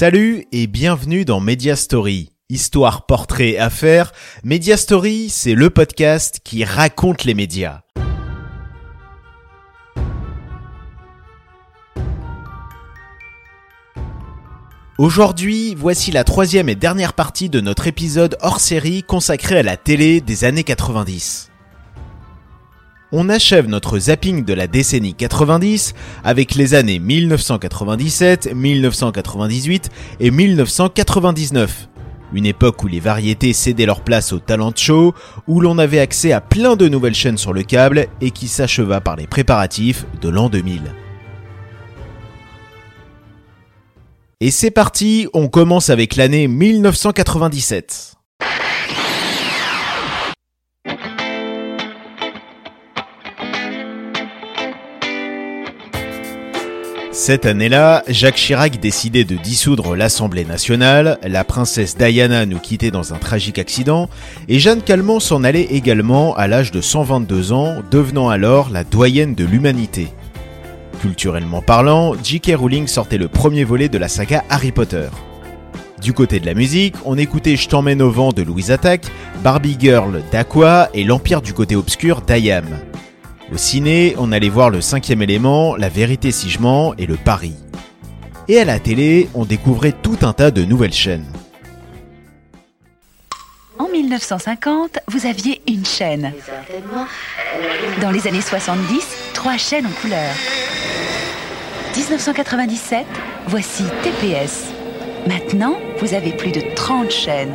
Salut et bienvenue dans Media Story. Histoire, portrait, affaires. Media Story, c'est le podcast qui raconte les médias. Aujourd'hui, voici la troisième et dernière partie de notre épisode hors série consacré à la télé des années 90. On achève notre zapping de la décennie 90 avec les années 1997, 1998 et 1999. Une époque où les variétés cédaient leur place au talent show, où l'on avait accès à plein de nouvelles chaînes sur le câble et qui s'acheva par les préparatifs de l'an 2000. Et c'est parti, on commence avec l'année 1997. Cette année-là, Jacques Chirac décidait de dissoudre l'Assemblée nationale, la princesse Diana nous quittait dans un tragique accident, et Jeanne Calment s'en allait également à l'âge de 122 ans, devenant alors la doyenne de l'humanité. Culturellement parlant, J.K. Rowling sortait le premier volet de la saga Harry Potter. Du côté de la musique, on écoutait Je t'emmène au vent de Louise Attack, Barbie Girl d'Aqua et l'Empire du côté obscur d'Ayam. Au ciné, on allait voir le cinquième élément, La vérité si je mens et le pari. Et à la télé, on découvrait tout un tas de nouvelles chaînes. En 1950, vous aviez une chaîne. Dans les années 70, trois chaînes en couleur. 1997, voici TPS. Maintenant, vous avez plus de 30 chaînes.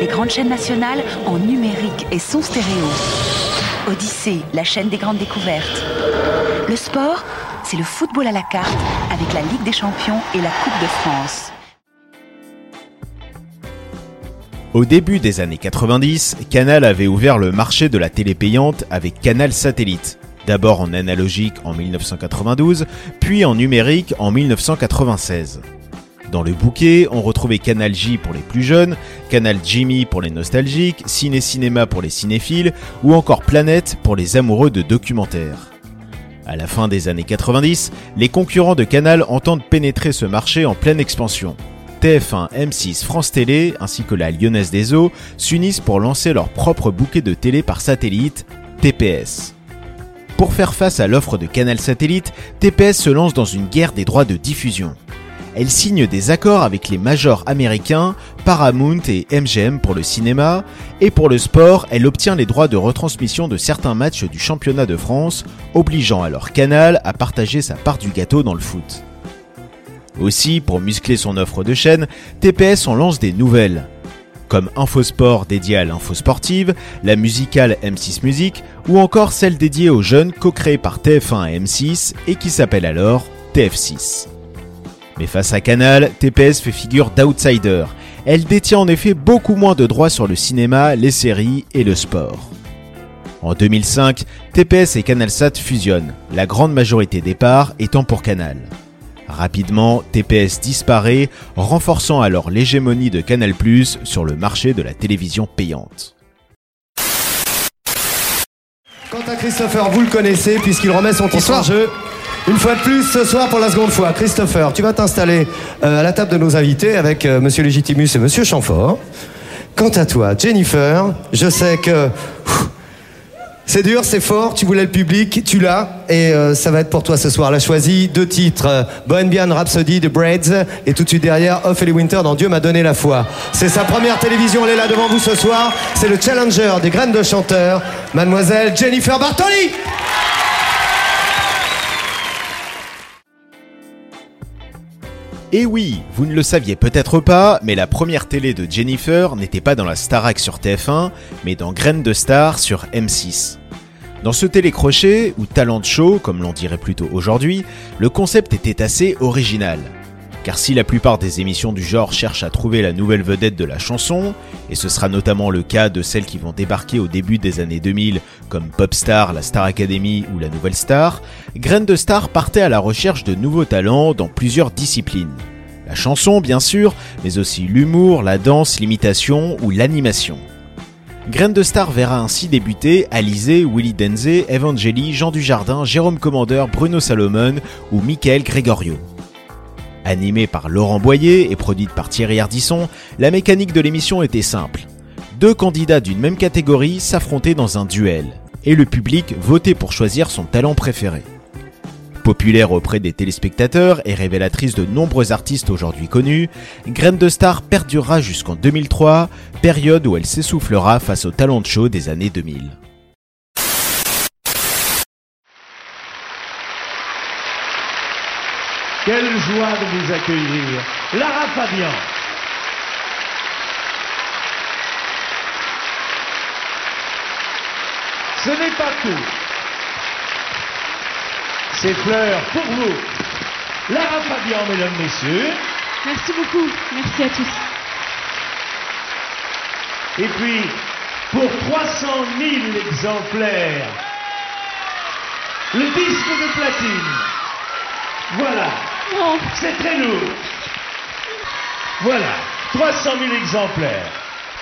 Les grandes chaînes nationales en numérique et son stéréo. Odyssée, la chaîne des grandes découvertes. Le sport, c'est le football à la carte avec la Ligue des Champions et la Coupe de France. Au début des années 90, Canal avait ouvert le marché de la télé payante avec Canal Satellite. D'abord en analogique en 1992, puis en numérique en 1996. Dans le bouquet, on retrouvait Canal J pour les plus jeunes, Canal Jimmy pour les nostalgiques, Ciné Cinéma pour les cinéphiles, ou encore Planète pour les amoureux de documentaires. À la fin des années 90, les concurrents de Canal entendent pénétrer ce marché en pleine expansion. TF1, M6, France Télé, ainsi que la Lyonnaise des Eaux, s'unissent pour lancer leur propre bouquet de télé par satellite, TPS. Pour faire face à l'offre de Canal Satellite, TPS se lance dans une guerre des droits de diffusion elle signe des accords avec les majors américains Paramount et MGM pour le cinéma, et pour le sport, elle obtient les droits de retransmission de certains matchs du championnat de France, obligeant alors Canal à partager sa part du gâteau dans le foot. Aussi, pour muscler son offre de chaîne, TPS en lance des nouvelles, comme Infosport dédié à l'info sportive, la musicale M6 Music, ou encore celle dédiée aux jeunes co-créée par TF1 et M6 et qui s'appelle alors TF6. Mais face à Canal, TPS fait figure d'outsider. Elle détient en effet beaucoup moins de droits sur le cinéma, les séries et le sport. En 2005, TPS et CanalSat fusionnent, la grande majorité des parts étant pour Canal. Rapidement, TPS disparaît, renforçant alors l'hégémonie de Canal+ sur le marché de la télévision payante. Quant à Christopher, vous le connaissez puisqu'il remet son titre en jeu. Une fois de plus ce soir pour la seconde fois. Christopher, tu vas t'installer euh, à la table de nos invités avec euh, Monsieur Légitimus et Monsieur Chamfort. Quant à toi, Jennifer, je sais que c'est dur, c'est fort, tu voulais le public, tu l'as, et euh, ça va être pour toi ce soir. Elle a choisi deux titres, Bohemian Rhapsody de Braids, et tout de suite derrière, Ophélie Winter dans Dieu m'a donné la foi. C'est sa première télévision, elle est là devant vous ce soir. C'est le challenger des graines de chanteurs, mademoiselle Jennifer Bartoli. Et oui, vous ne le saviez peut-être pas, mais la première télé de Jennifer n'était pas dans la Starac sur TF1, mais dans Graines de Star sur M6. Dans ce télécrochet, ou talent show comme l'on dirait plutôt aujourd'hui, le concept était assez original. Car si la plupart des émissions du genre cherchent à trouver la nouvelle vedette de la chanson, et ce sera notamment le cas de celles qui vont débarquer au début des années 2000 comme Popstar, la Star Academy ou la Nouvelle Star, Graine de Star partait à la recherche de nouveaux talents dans plusieurs disciplines. La chanson bien sûr, mais aussi l'humour, la danse, l'imitation ou l'animation. Graine de Star verra ainsi débuter Alizé, Willy Denze, Evangeli, Jean Dujardin, Jérôme Commandeur, Bruno Salomon ou Michael Gregorio. Animée par Laurent Boyer et produite par Thierry Ardisson, la mécanique de l'émission était simple. Deux candidats d'une même catégorie s'affrontaient dans un duel, et le public votait pour choisir son talent préféré. Populaire auprès des téléspectateurs et révélatrice de nombreux artistes aujourd'hui connus, Graine de Star perdurera jusqu'en 2003, période où elle s'essoufflera face au talent show des années 2000. Quelle joie de vous accueillir. Lara Fabian. Ce n'est pas tout. Ces fleurs pour vous. Lara Fabian, mesdames, messieurs. Merci beaucoup. Merci à tous. Et puis, pour 300 000 exemplaires, le disque de platine. Voilà. C'est très lourd. Voilà, 300 000 exemplaires.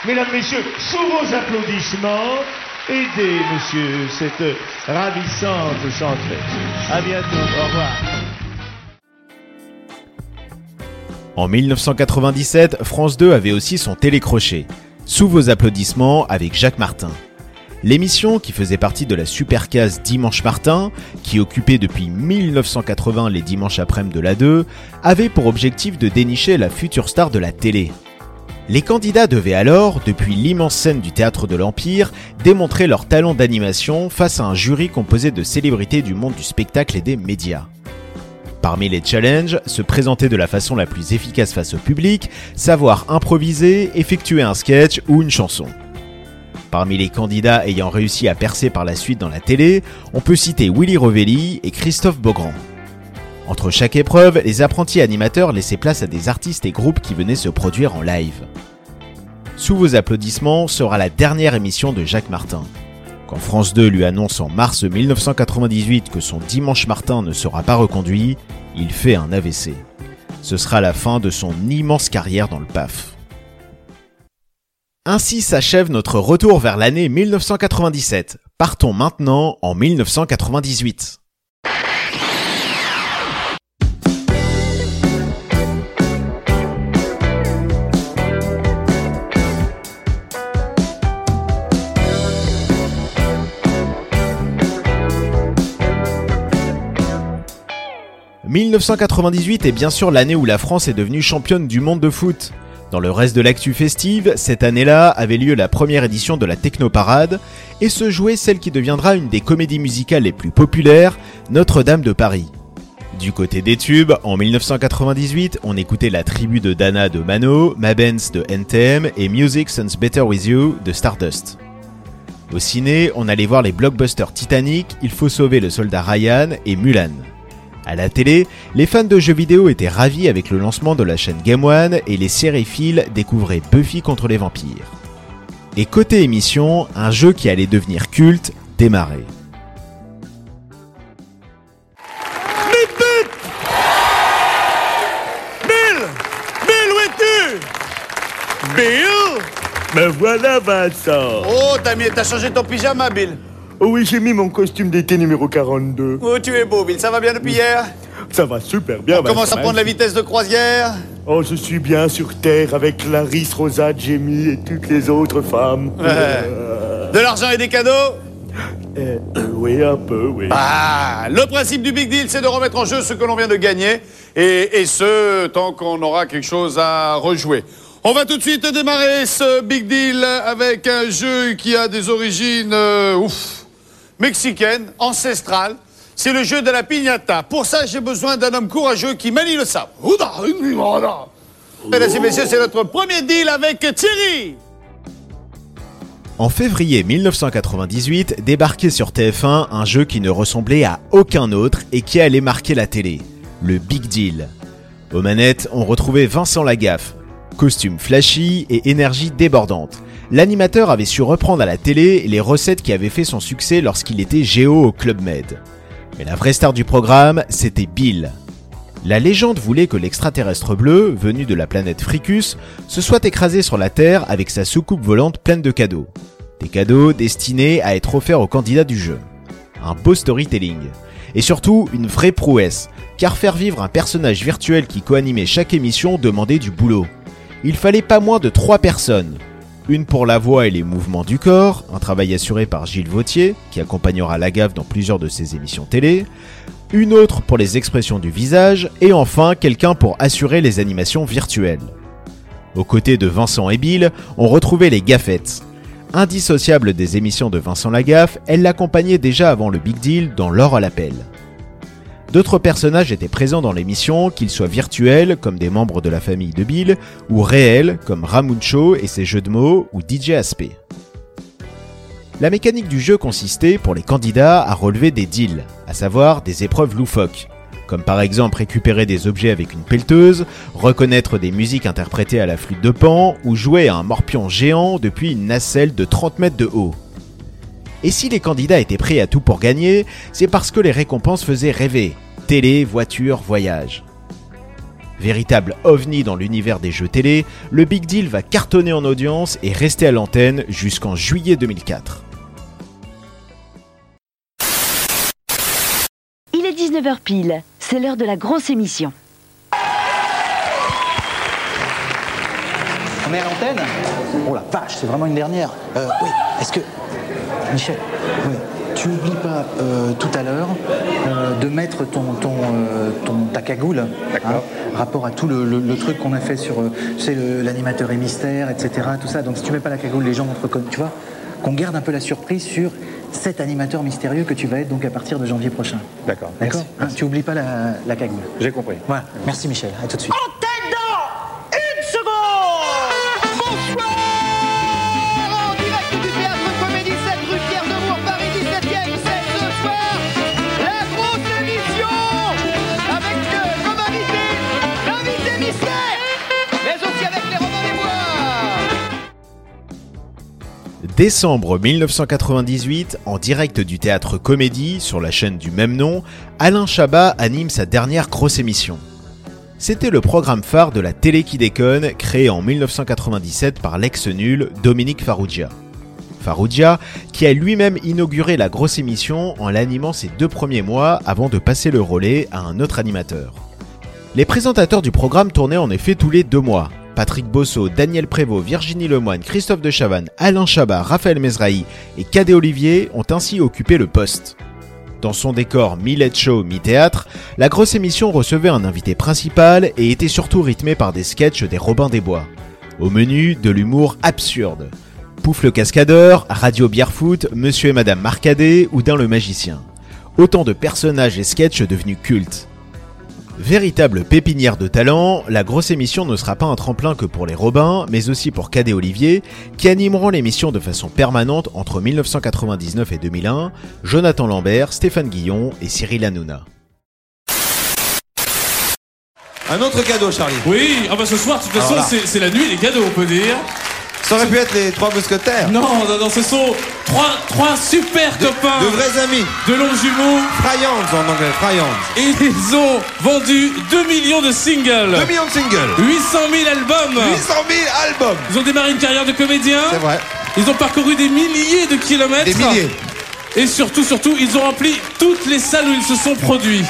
Mesdames, Messieurs, sous vos applaudissements, aidez, Monsieur, cette ravissante chanteuse. À bientôt, au revoir. En 1997, France 2 avait aussi son télécrochet. Sous vos applaudissements avec Jacques Martin. L'émission, qui faisait partie de la supercase Dimanche Martin, qui occupait depuis 1980 les dimanches après-midi de la 2, avait pour objectif de dénicher la future star de la télé. Les candidats devaient alors, depuis l'immense scène du théâtre de l'Empire, démontrer leur talent d'animation face à un jury composé de célébrités du monde du spectacle et des médias. Parmi les challenges, se présenter de la façon la plus efficace face au public, savoir improviser, effectuer un sketch ou une chanson. Parmi les candidats ayant réussi à percer par la suite dans la télé, on peut citer Willy Rovelli et Christophe Beaugrand. Entre chaque épreuve, les apprentis animateurs laissaient place à des artistes et groupes qui venaient se produire en live. Sous vos applaudissements sera la dernière émission de Jacques Martin. Quand France 2 lui annonce en mars 1998 que son Dimanche Martin ne sera pas reconduit, il fait un AVC. Ce sera la fin de son immense carrière dans le PAF. Ainsi s'achève notre retour vers l'année 1997. Partons maintenant en 1998. « 1998 est bien sûr l'année où la France est devenue championne du monde de foot. Dans le reste de l'actu festive, cette année-là avait lieu la première édition de la Technoparade et se jouait celle qui deviendra une des comédies musicales les plus populaires, Notre-Dame de Paris. Du côté des tubes, en 1998, on écoutait la tribu de Dana de Mano, Mabens de NTM et Music Sounds Better With You de Stardust. Au ciné, on allait voir les blockbusters Titanic, Il faut sauver le soldat Ryan et Mulan. À la télé, les fans de jeux vidéo étaient ravis avec le lancement de la chaîne Game One et les sériphiles découvraient Buffy contre les vampires. Et côté émission, un jeu qui allait devenir culte démarrait. Bill Bill, où es-tu Bill? Me voilà, Vincent Oh, t'as mis- t'as changé ton pyjama, Bill. Oh oui, j'ai mis mon costume d'été numéro 42. Oh, tu es beau, Bill. Ça va bien depuis hier? Ça va super bien, On commence à prendre la vitesse de croisière? Oh, je suis bien sur Terre avec Clarisse, Rosa, Jamie et toutes les autres femmes. Ouais. De l'argent et des cadeaux? Euh, euh, oui, un peu, oui. Ah, le principe du big deal, c'est de remettre en jeu ce que l'on vient de gagner, et, et ce, tant qu'on aura quelque chose à rejouer. On va tout de suite démarrer ce big deal avec un jeu qui a des origines, euh, ouf, mexicaines, ancestrales. C'est le jeu de la piñata. Pour ça, j'ai besoin d'un homme courageux qui manie le sabre. Mesdames et messieurs, c'est notre premier deal avec Thierry. En février 1998, débarquait sur TF1 un jeu qui ne ressemblait à aucun autre et qui allait marquer la télé, le Big Deal. Aux manettes, on retrouvait Vincent Lagaffe. Costume flashy et énergie débordante. L'animateur avait su reprendre à la télé les recettes qui avaient fait son succès lorsqu'il était Géo au Club Med. Mais la vraie star du programme, c'était Bill. La légende voulait que l'extraterrestre bleu, venu de la planète Fricus, se soit écrasé sur la Terre avec sa soucoupe volante pleine de cadeaux. Des cadeaux destinés à être offerts aux candidats du jeu. Un beau storytelling. Et surtout, une vraie prouesse, car faire vivre un personnage virtuel qui co-animait chaque émission demandait du boulot. Il fallait pas moins de trois personnes. Une pour la voix et les mouvements du corps, un travail assuré par Gilles Vautier, qui accompagnera Lagaffe dans plusieurs de ses émissions télé, une autre pour les expressions du visage, et enfin quelqu'un pour assurer les animations virtuelles. Aux côtés de Vincent et Bill, on retrouvait les gaffettes. Indissociable des émissions de Vincent Lagaffe, elle l'accompagnait déjà avant le Big Deal dans L'or à l'appel. D'autres personnages étaient présents dans l'émission, qu'ils soient virtuels, comme des membres de la famille de Bill, ou réels, comme Ramuncho et ses jeux de mots, ou DJ Aspect. La mécanique du jeu consistait, pour les candidats, à relever des deals, à savoir des épreuves loufoques, comme par exemple récupérer des objets avec une pelleteuse, reconnaître des musiques interprétées à la flûte de pan, ou jouer à un morpion géant depuis une nacelle de 30 mètres de haut. Et si les candidats étaient prêts à tout pour gagner, c'est parce que les récompenses faisaient rêver. Télé, voiture, voyage. Véritable ovni dans l'univers des jeux télé, le Big Deal va cartonner en audience et rester à l'antenne jusqu'en juillet 2004. Il est 19h pile. C'est l'heure de la grosse émission. On est à l'antenne Oh la vache, c'est vraiment une dernière. Euh, oui, est-ce que. Michel, oui, tu n'oublies pas euh, tout à l'heure euh, de mettre ton, ton, ton, ta cagoule, hein, rapport à tout le, le- le truc qu'on a fait sur le- l'animateur et mystère, etc. Tout ça. Donc si tu mets pas la cagoule, les gens vont te. Tu vois Qu'on garde un peu la surprise sur cet animateur mystérieux que tu vas être donc à partir de janvier prochain. D'accord. D'accord Hein, Tu oublies pas la, la cagoule. J'ai compris. Voilà. Merci Michel. À tout de suite. Décembre 1998, en direct du théâtre Comédie sur la chaîne du même nom, Alain Chabat anime sa dernière grosse émission. C'était le programme phare de la télé qui déconne, créé en 1997 par l'ex-nul Dominique Farrugia. Farrugia, qui a lui-même inauguré la grosse émission en l'animant ses deux premiers mois avant de passer le relais à un autre animateur. Les présentateurs du programme tournaient en effet tous les deux mois. Patrick Bosso, Daniel Prévost, Virginie Lemoine, Christophe de Chavannes, Alain Chabat, Raphaël Mezrahi et Cadet Olivier ont ainsi occupé le poste. Dans son décor mi-let show, mi-théâtre, la grosse émission recevait un invité principal et était surtout rythmée par des sketchs des Robins des Bois. Au menu, de l'humour absurde. Pouf le cascadeur, Radio Bière-Foot, Monsieur et Madame Marcadet ou Dain le magicien. Autant de personnages et sketchs devenus cultes. Véritable pépinière de talent, la grosse émission ne sera pas un tremplin que pour les Robins, mais aussi pour Cadet Olivier, qui animeront l'émission de façon permanente entre 1999 et 2001, Jonathan Lambert, Stéphane Guillon et Cyril Hanouna. Un autre cadeau, Charlie. Oui, ah bah ce soir, de toute façon, Alors là. c'est c'est la nuit des cadeaux, on peut dire. Ça aurait pu être les trois mousquetaires. Non, non, non, ce sont trois, trois super copains De vrais amis. de longs jumeaux Fryans en anglais, Fryans. et ils ont vendu 2 millions de singles, 2 millions de singles. 800 000 albums. 800 000 albums. Ils ont démarré une carrière de comédien. C'est vrai. Ils ont parcouru des milliers de kilomètres. Des milliers. Et surtout, surtout, ils ont rempli toutes les salles où ils se sont produits.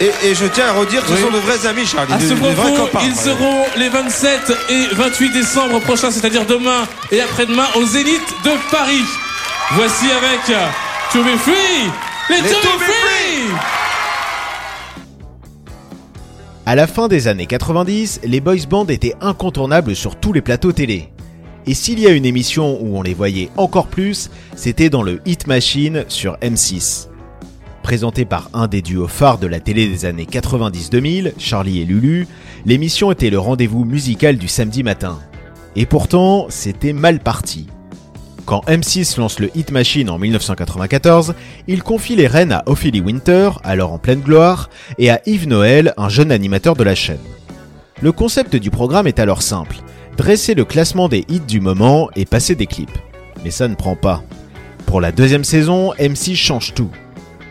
Et, et je tiens à redire que ce Oui. sont de vrais amis, Charlie. À ce vrais propos, copains. ils seront les 27 et 28 décembre prochains, c'est-à-dire demain et après-demain, au Zénith de Paris. Voici avec To Be Free, les, Les To Be To Be Free. À la fin des années 90, les boys bands étaient incontournables sur tous les plateaux télé. Et s'il y a une émission où on les voyait encore plus, c'était dans le Hit Machine sur M6. Présenté par un des duos phares de la télé des années 90-2000, Charlie et Lulu, l'émission était le rendez-vous musical du samedi matin. Et pourtant, c'était mal parti. Quand M6 lance le Hit Machine en 1994, il confie les rênes à Ophélie Winter, alors en pleine gloire, et à Yves Noël, un jeune animateur de la chaîne. Le concept du programme est alors simple, dresser le classement des hits du moment et passer des clips. Mais ça ne prend pas. Pour la deuxième saison, M6 change tout.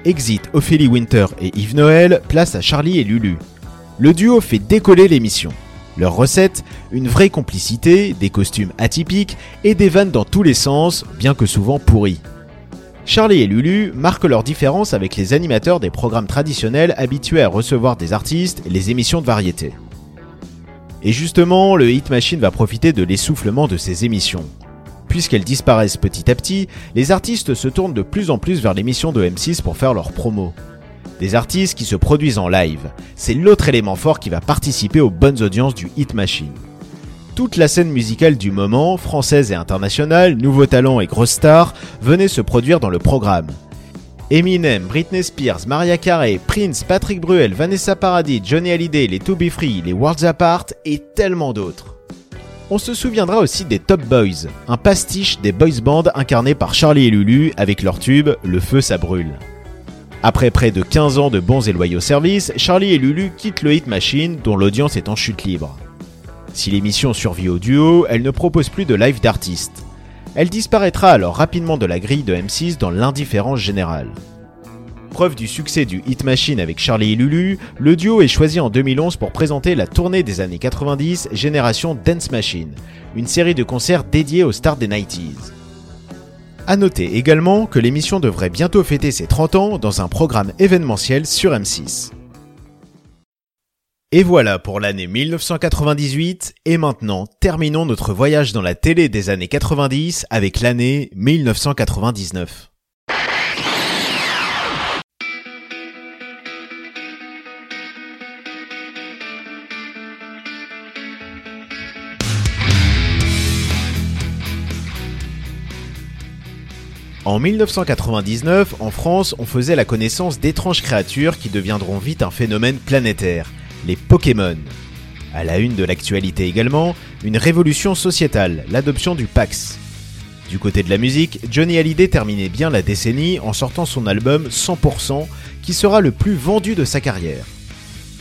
Exit Ophélie Winter et Yves Noël, place à Charlie et Lulu. Le duo fait décoller l'émission. Leur recette, une vraie complicité, des costumes atypiques et des vannes dans tous les sens, bien que souvent pourris. Charlie et Lulu marquent leur différence avec les animateurs des programmes traditionnels habitués à recevoir des artistes et les émissions de variété. Et justement, le Hit Machine va profiter de l'essoufflement de ces émissions. Puisqu'elles disparaissent petit à petit, les artistes se tournent de plus en plus vers l'émission de M6 pour faire leur promo. Des artistes qui se produisent en live, c'est l'autre élément fort qui va participer aux bonnes audiences du Hit Machine. Toute la scène musicale du moment, française et internationale, nouveaux talents et grosses stars, venaient se produire dans le programme. Eminem, Britney Spears, Maria Carey, Prince, Patrick Bruel, Vanessa Paradis, Johnny Hallyday, les To Be Free, les Worlds Apart et tellement d'autres. On se souviendra aussi des Top Boys, un pastiche des boys bands incarnés par Charlie et Lulu avec leur tube Le feu ça brûle. Après près de 15 ans de bons et loyaux services, Charlie et Lulu quittent le Hit Machine dont l'audience est en chute libre. Si l'émission survit au duo, elle ne propose plus de live d'artistes. Elle disparaîtra alors rapidement de la grille de M6 dans l'indifférence générale. Preuve du succès du Hit Machine avec Charlie et Lulu, le duo est choisi en 2011 pour présenter la tournée des années 90 Génération Dance Machine, une série de concerts dédiés aux stars des 90s. A noter également que l'émission devrait bientôt fêter ses 30 ans dans un programme événementiel sur M6. Et voilà pour l'année 1998, et maintenant terminons notre voyage dans la télé des années 90 avec l'année 1999. En 1999, en France, on faisait la connaissance d'étranges créatures qui deviendront vite un phénomène planétaire, les Pokémon. À la une de l'actualité également, une révolution sociétale, l'adoption du Pax. Du côté de la musique, Johnny Hallyday terminait bien la décennie en sortant son album 100%, qui sera le plus vendu de sa carrière.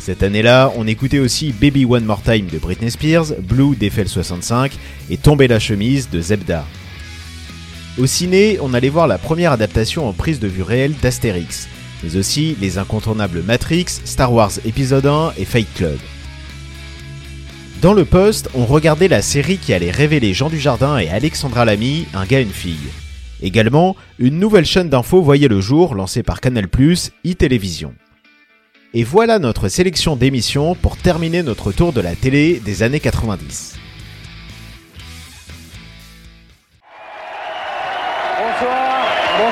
Cette année-là, on écoutait aussi Baby One More Time de Britney Spears, Blue d'Eiffel 65 et Tomber la chemise de Zebda. Au ciné, on allait voir la première adaptation en prise de vue réelle d'Astérix, mais aussi les incontournables Matrix, Star Wars épisode 1 et Fight Club. Dans le poste, on regardait la série qui allait révéler Jean Dujardin et Alexandra Lamy, un gars, une fille. Également, une nouvelle chaîne d'infos voyait le jour lancée par Canal+, e-télévision. Et voilà notre sélection d'émissions pour terminer notre tour de la télé des années 90.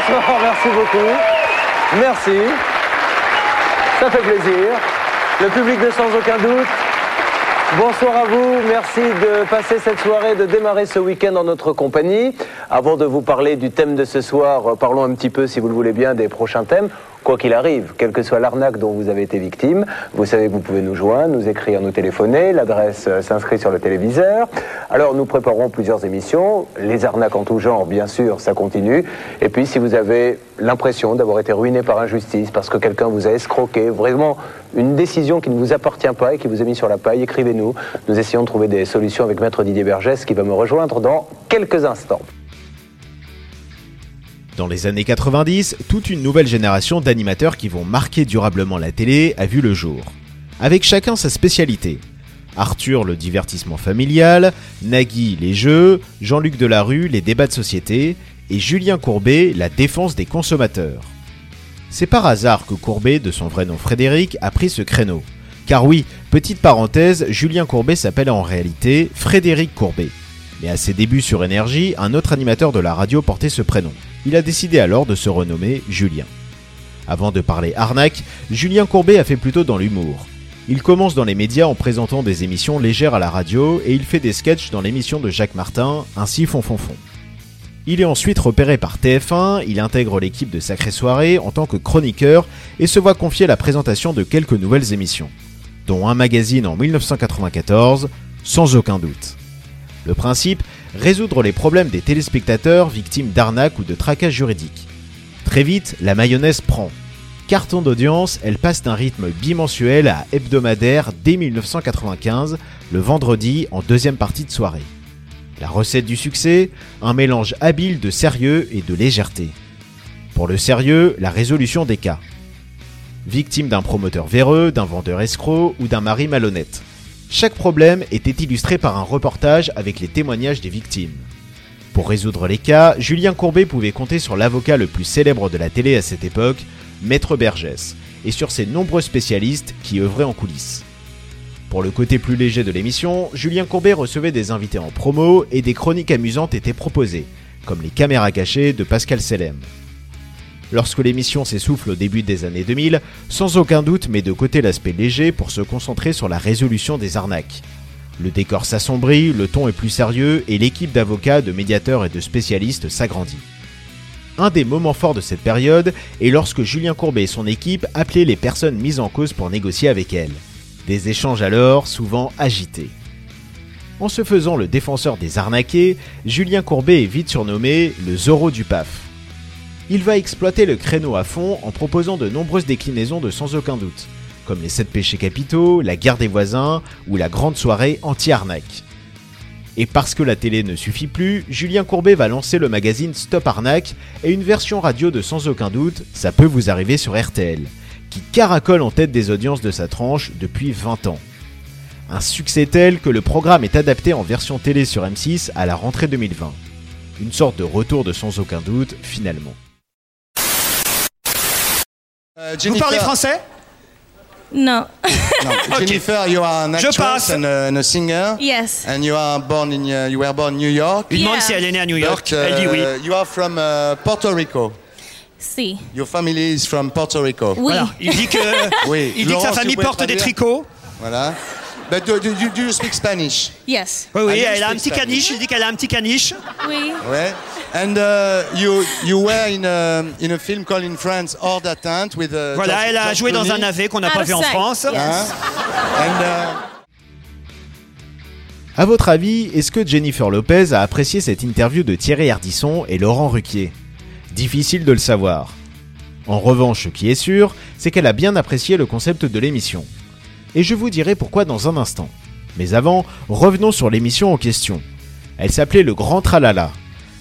Merci beaucoup. Merci. Ça fait plaisir. Le public de sans aucun doute. Bonsoir à vous, merci de passer cette soirée, de démarrer ce week-end en notre compagnie. Avant de vous parler du thème de ce soir, euh, parlons un petit peu, si vous le voulez bien, des prochains thèmes. Quoi qu'il arrive, quelle que soit l'arnaque dont vous avez été victime, vous savez que vous pouvez nous joindre, nous écrire, nous téléphoner. L'adresse euh, s'inscrit sur le téléviseur. Alors nous préparerons plusieurs émissions. Les arnaques en tout genre, bien sûr, ça continue. Et puis si vous avez l'impression d'avoir été ruiné par injustice, parce que quelqu'un vous a escroqué, vraiment une décision qui ne vous appartient pas et qui vous a mis sur la paille, écrivez-nous. Nous essayons de trouver des solutions avec Maître Didier Bergès qui va me rejoindre dans quelques instants. Dans les années 90, toute une nouvelle génération d'animateurs qui vont marquer durablement la télé a vu le jour. Avec chacun sa spécialité. Arthur le divertissement familial, Nagui les jeux, Jean-Luc Delarue les débats de société et Julien Courbet la défense des consommateurs. C'est par hasard que Courbet, de son vrai nom Frédéric, a pris ce créneau. Car oui, petite parenthèse, Julien Courbet s'appelle en réalité Frédéric Courbet. Mais à ses débuts sur Énergie, un autre animateur de la radio portait ce prénom. Il a décidé alors de se renommer Julien. Avant de parler arnaque, Julien Courbet a fait plutôt dans l'humour. Il commence dans les médias en présentant des émissions légères à la radio et il fait des sketchs dans l'émission de Jacques Martin, ainsi Fon Fon. Il est ensuite repéré par TF1, il intègre l'équipe de Sacré Soirée en tant que chroniqueur et se voit confier la présentation de quelques nouvelles émissions, dont un magazine en 1994, sans aucun doute. Le principe, résoudre les problèmes des téléspectateurs victimes d'arnaques ou de traquage juridique. Très vite, la mayonnaise prend. Carton d'audience, elle passe d'un rythme bimensuel à hebdomadaire dès 1995, le vendredi en deuxième partie de soirée. La recette du succès Un mélange habile de sérieux et de légèreté. Pour le sérieux, la résolution des cas. Victime d'un promoteur véreux, d'un vendeur escroc ou d'un mari malhonnête. Chaque problème était illustré par un reportage avec les témoignages des victimes. Pour résoudre les cas, Julien Courbet pouvait compter sur l'avocat le plus célèbre de la télé à cette époque, Maître Bergès, et sur ses nombreux spécialistes qui œuvraient en coulisses. Pour le côté plus léger de l'émission, Julien Courbet recevait des invités en promo et des chroniques amusantes étaient proposées, comme les caméras cachées de Pascal Selem. Lorsque l'émission s'essouffle au début des années 2000, sans aucun doute met de côté l'aspect léger pour se concentrer sur la résolution des arnaques. Le décor s'assombrit, le ton est plus sérieux et l'équipe d'avocats, de médiateurs et de spécialistes s'agrandit. Un des moments forts de cette période est lorsque Julien Courbet et son équipe appelaient les personnes mises en cause pour négocier avec elles. Des échanges alors souvent agités. En se faisant le défenseur des arnaqués, Julien Courbet est vite surnommé le Zorro du PAF. Il va exploiter le créneau à fond en proposant de nombreuses déclinaisons de sans aucun doute, comme les 7 péchés capitaux, la guerre des voisins ou la grande soirée anti-arnaque. Et parce que la télé ne suffit plus, Julien Courbet va lancer le magazine Stop Arnaque et une version radio de sans aucun doute, ça peut vous arriver sur RTL, qui caracole en tête des audiences de sa tranche depuis 20 ans. Un succès tel que le programme est adapté en version télé sur M6 à la rentrée 2020. Une sorte de retour de sans aucun doute finalement. Euh, Vous parlez français? No. No. Jennifer, you are an actress and a, and a singer. Yes. And you are born in uh, you were born in New York. Il demande si elle est née à New York. But, Elle dit oui. uh, You are from uh, Puerto Rico. Si. Your family is from Puerto Rico. Oui. Voilà. Il dit que, Oui. il dit que Laurence, sa famille pouvais porte des traduire tricots. Voilà. But do, do, do, you speak Spanish? Yes. Oui, oui, elle a un petit Spanish. caniche. Il dit qu'elle a un petit caniche. Oui. Ouais. And uh, you you were in a, in a film called in France Hors d'atteinte with. Uh, Voilà, George- elle a George joué dans un navet qu'on n'a pas vu en France. yes. Hein? And uh, A votre avis, est-ce que Jennifer Lopez a apprécié cette interview de Thierry Ardisson et Laurent Ruquier? Difficile de le savoir. En revanche, ce qui est sûr, c'est qu'elle a bien apprécié le concept de l'émission. Et je vous dirai pourquoi dans un instant. Mais avant, revenons sur l'émission en question. Elle s'appelait Le Grand Tralala.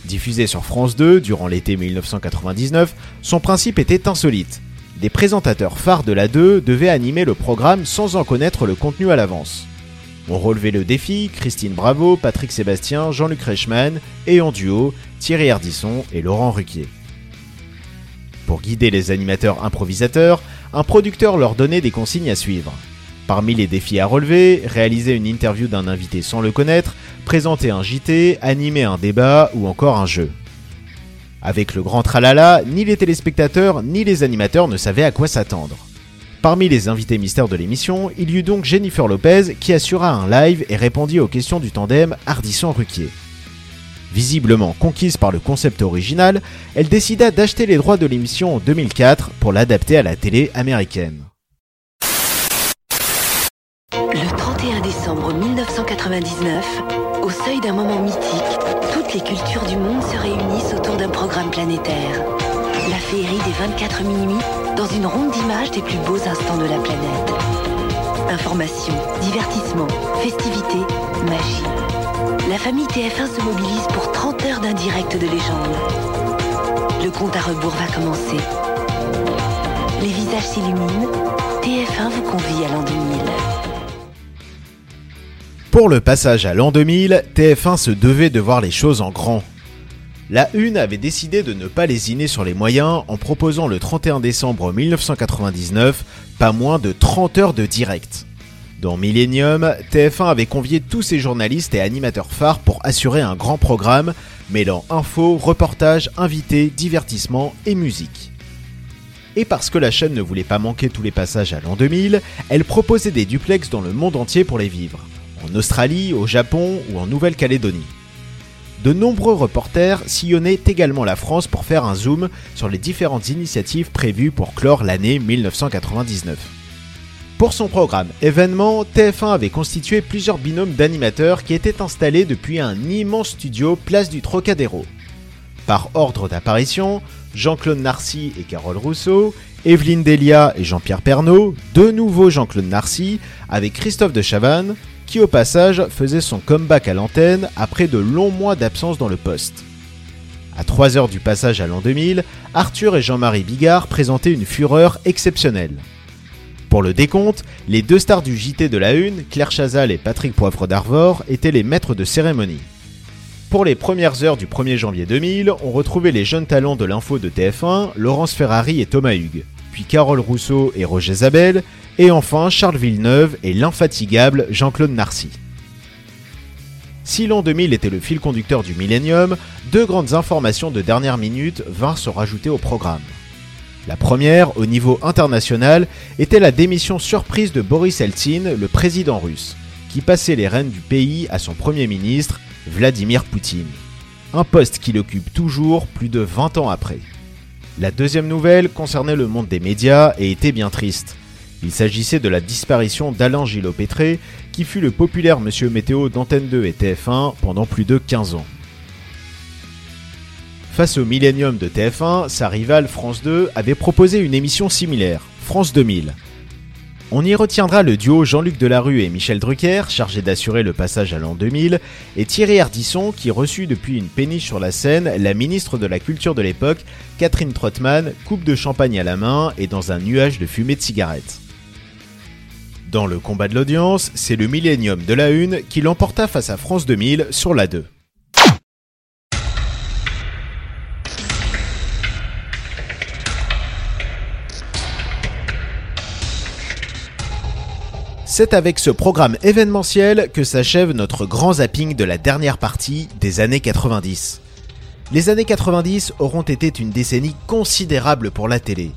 Diffusée sur France 2 durant l'été 1999, son principe était insolite. Des présentateurs phares de la 2 devaient animer le programme sans en connaître le contenu à l'avance. On relevait le défi Christine Bravo, Patrick Sébastien, Jean-Luc Reichmann et en duo Thierry Ardisson et Laurent Ruquier. Pour guider les animateurs improvisateurs, un producteur leur donnait des consignes à suivre. Parmi les défis à relever, réaliser une interview d'un invité sans le connaître, présenter un JT, animer un débat ou encore un jeu. Avec le grand tralala, ni les téléspectateurs ni les animateurs ne savaient à quoi s'attendre. Parmi les invités mystères de l'émission, il y eut donc Jennifer Lopez qui assura un live et répondit aux questions du tandem Ardisson-Ruquier. Visiblement conquise par le concept original, elle décida d'acheter les droits de l'émission en 2004 pour l'adapter à la télé américaine. Le 31 décembre 1999, au seuil d'un moment mythique, toutes les cultures du monde se réunissent autour d'un programme planétaire. La féerie des 24 minuit dans une ronde d'images des plus beaux instants de la planète. Information, divertissement, festivité, magie. La famille TF1 se mobilise pour 30 heures d'un direct de légende. Le compte à rebours va commencer. Les visages s'illuminent. TF1 vous convie à l'an 2000. Pour le passage à l'an 2000, TF1 se devait de voir les choses en grand. La Une avait décidé de ne pas lésiner sur les moyens en proposant le 31 décembre 1999 pas moins de 30 heures de direct. Dans Millennium, TF1 avait convié tous ses journalistes et animateurs phares pour assurer un grand programme mêlant infos, reportages, invités, divertissement et musique. Et parce que la chaîne ne voulait pas manquer tous les passages à l'an 2000, elle proposait des duplex dans le monde entier pour les vivre, en Australie, au Japon ou en Nouvelle-Calédonie. De nombreux reporters sillonnaient également la France pour faire un zoom sur les différentes initiatives prévues pour clore l'année 1999. Pour son programme événement, TF1 avait constitué plusieurs binômes d'animateurs qui étaient installés depuis un immense studio place du Trocadéro. Par ordre d'apparition, Jean-Claude Narcy et Carole Rousseau, Evelyne Delia et Jean-Pierre Pernaud, de nouveau Jean-Claude Narcy, avec Christophe de Chavannes, qui au passage faisait son comeback à l'antenne après de longs mois d'absence dans le poste. À 3 heures du passage à l'an 2000, Arthur et Jean-Marie Bigard présentaient une fureur exceptionnelle. Pour le décompte, les deux stars du JT de la Une, Claire Chazal et Patrick Poivre d'Arvor, étaient les maîtres de cérémonie. Pour les premières heures du 1er janvier 2000, on retrouvait les jeunes talents de l'info de TF1, Laurence Ferrari et Thomas Hugues, puis Carole Rousseau et Roger Zabel, et enfin Charles Villeneuve et l'infatigable Jean-Claude Narcy. Si l'an 2000 était le fil conducteur du millénium, deux grandes informations de dernière minute vinrent se rajouter au programme. La première, au niveau international, était la démission surprise de Boris Eltsine, le président russe, qui passait les rênes du pays à son premier ministre, Vladimir Poutine. Un poste qu'il occupe toujours plus de 20 ans après. La deuxième nouvelle concernait le monde des médias et était bien triste. Il s'agissait de la disparition d'Alain Gillot-Pétré, qui fut le populaire Monsieur Météo d'Antenne 2 et TF1 pendant plus de 15 ans. Face au Millennium de TF1, sa rivale France 2 avait proposé une émission similaire, France 2000. On y retiendra le duo Jean-Luc Delarue et Michel Drucker, chargé d'assurer le passage à l'an 2000, et Thierry Ardisson, qui reçut depuis une péniche sur la scène la ministre de la Culture de l'époque, Catherine Trottmann, coupe de champagne à la main et dans un nuage de fumée de cigarettes. Dans le combat de l'audience, c'est le Millennium de la Une qui l'emporta face à France 2000 sur la 2. C'est avec ce programme événementiel que s'achève notre grand zapping de la dernière partie des années 90. Les années 90 auront été une décennie considérable pour la télé.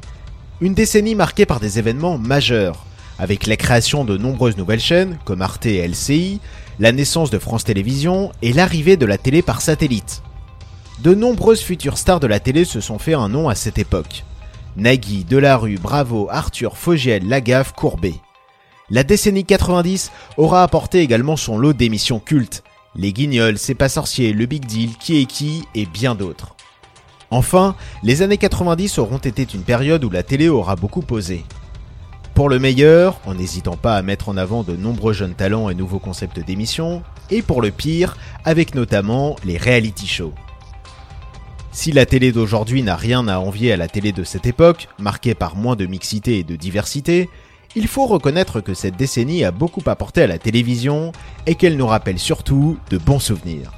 Une décennie marquée par des événements majeurs, avec la création de nombreuses nouvelles chaînes comme Arte et LCI, la naissance de France Télévisions et l'arrivée de la télé par satellite. De nombreuses futures stars de la télé se sont fait un nom à cette époque. Nagui, Delarue, Bravo, Arthur, Fogiel, Lagaffe, Courbet. La décennie 90 aura apporté également son lot d'émissions cultes. Les Guignols, C'est pas sorcier, Le Big Deal, Qui est qui et bien d'autres. Enfin, les années 90 auront été une période où la télé aura beaucoup posé. Pour le meilleur, en n'hésitant pas à mettre en avant de nombreux jeunes talents et nouveaux concepts d'émissions, et pour le pire, avec notamment les reality shows. Si la télé d'aujourd'hui n'a rien à envier à la télé de cette époque, marquée par moins de mixité et de diversité, il faut reconnaître que cette décennie a beaucoup apporté à la télévision et qu'elle nous rappelle surtout de bons souvenirs.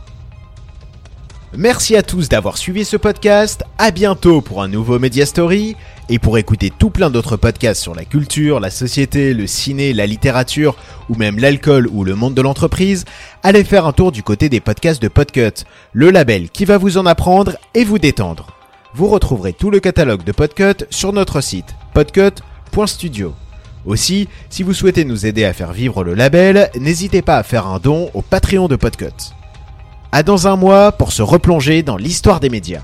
Merci à tous d'avoir suivi ce podcast, à bientôt pour un nouveau Media Story, et pour écouter tout plein d'autres podcasts sur la culture, la société, le ciné, la littérature, ou même l'alcool ou le monde de l'entreprise, allez faire un tour du côté des podcasts de Podcut, le label qui va vous en apprendre et vous détendre. Vous retrouverez tout le catalogue de Podcut sur notre site podcut.studio. Aussi, si vous souhaitez nous aider à faire vivre le label, n'hésitez pas à faire un don au Patreon de Podcut. À dans un mois pour se replonger dans l'histoire des médias.